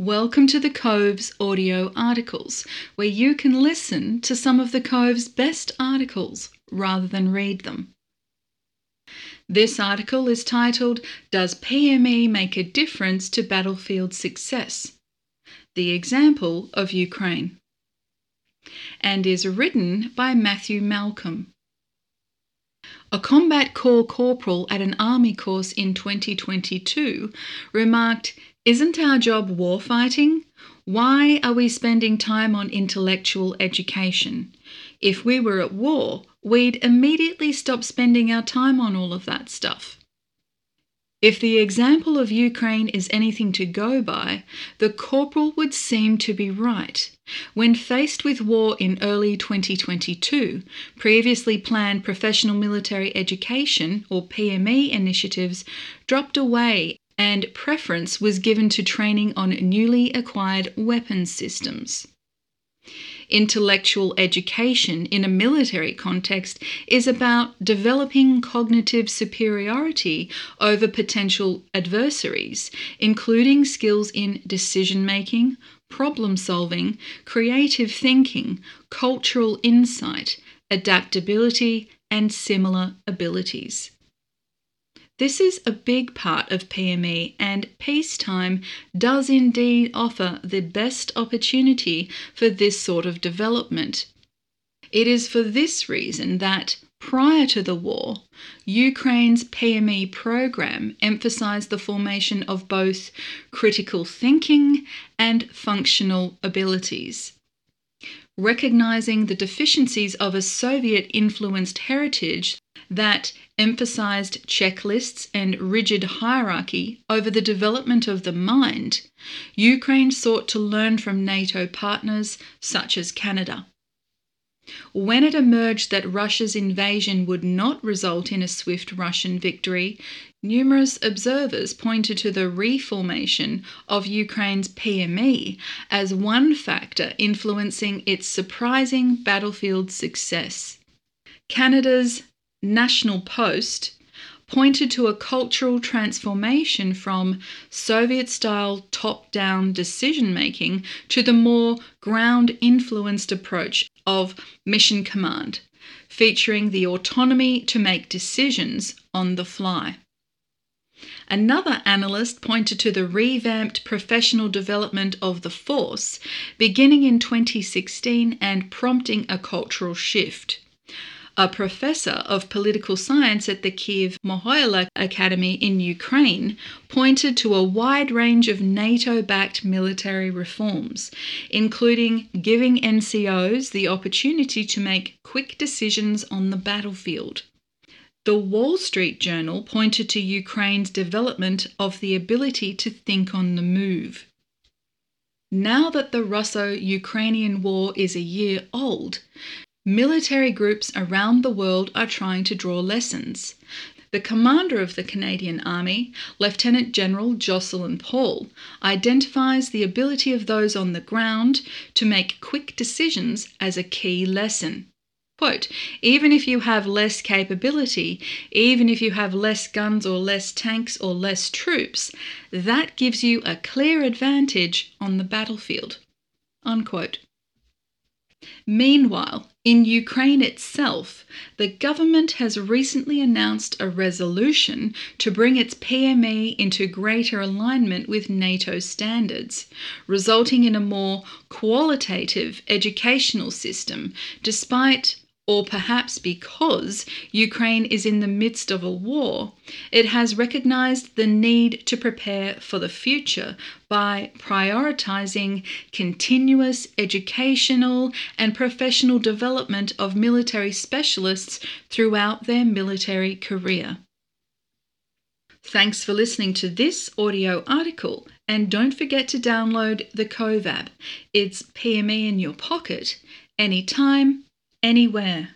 Welcome to the Cove's audio articles, where you can listen to some of the Cove's best articles rather than read them. This article is titled Does PME Make a Difference to Battlefield Success? The Example of Ukraine, and is written by Matthew Malcolm. A combat corps corporal at an army course in 2022 remarked isn't our job war fighting? Why are we spending time on intellectual education? If we were at war, we'd immediately stop spending our time on all of that stuff. If the example of Ukraine is anything to go by, the corporal would seem to be right. When faced with war in early 2022, previously planned professional military education or PME initiatives dropped away and preference was given to training on newly acquired weapons systems. Intellectual education in a military context is about developing cognitive superiority over potential adversaries, including skills in decision making, problem solving, creative thinking, cultural insight, adaptability, and similar abilities. This is a big part of PME, and peacetime does indeed offer the best opportunity for this sort of development. It is for this reason that, prior to the war, Ukraine's PME program emphasized the formation of both critical thinking and functional abilities. Recognizing the deficiencies of a Soviet influenced heritage that emphasized checklists and rigid hierarchy over the development of the mind, Ukraine sought to learn from NATO partners such as Canada. When it emerged that Russia's invasion would not result in a swift Russian victory, numerous observers pointed to the reformation of Ukraine's PME as one factor influencing its surprising battlefield success. Canada's National Post pointed to a cultural transformation from Soviet style top down decision making to the more ground influenced approach of mission command, featuring the autonomy to make decisions on the fly. Another analyst pointed to the revamped professional development of the force beginning in 2016 and prompting a cultural shift a professor of political science at the Kiev Mohyla Academy in Ukraine, pointed to a wide range of NATO backed military reforms, including giving NCOs the opportunity to make quick decisions on the battlefield. The Wall Street Journal pointed to Ukraine's development of the ability to think on the move. Now that the Russo Ukrainian war is a year old, Military groups around the world are trying to draw lessons. The commander of the Canadian Army, Lieutenant General Jocelyn Paul, identifies the ability of those on the ground to make quick decisions as a key lesson. Quote, even if you have less capability, even if you have less guns or less tanks or less troops, that gives you a clear advantage on the battlefield. Unquote. Meanwhile, in Ukraine itself, the government has recently announced a resolution to bring its PME into greater alignment with NATO standards, resulting in a more qualitative educational system, despite or perhaps because Ukraine is in the midst of a war, it has recognized the need to prepare for the future by prioritizing continuous educational and professional development of military specialists throughout their military career. Thanks for listening to this audio article, and don't forget to download the Cove app. It's PME in your pocket anytime anywhere.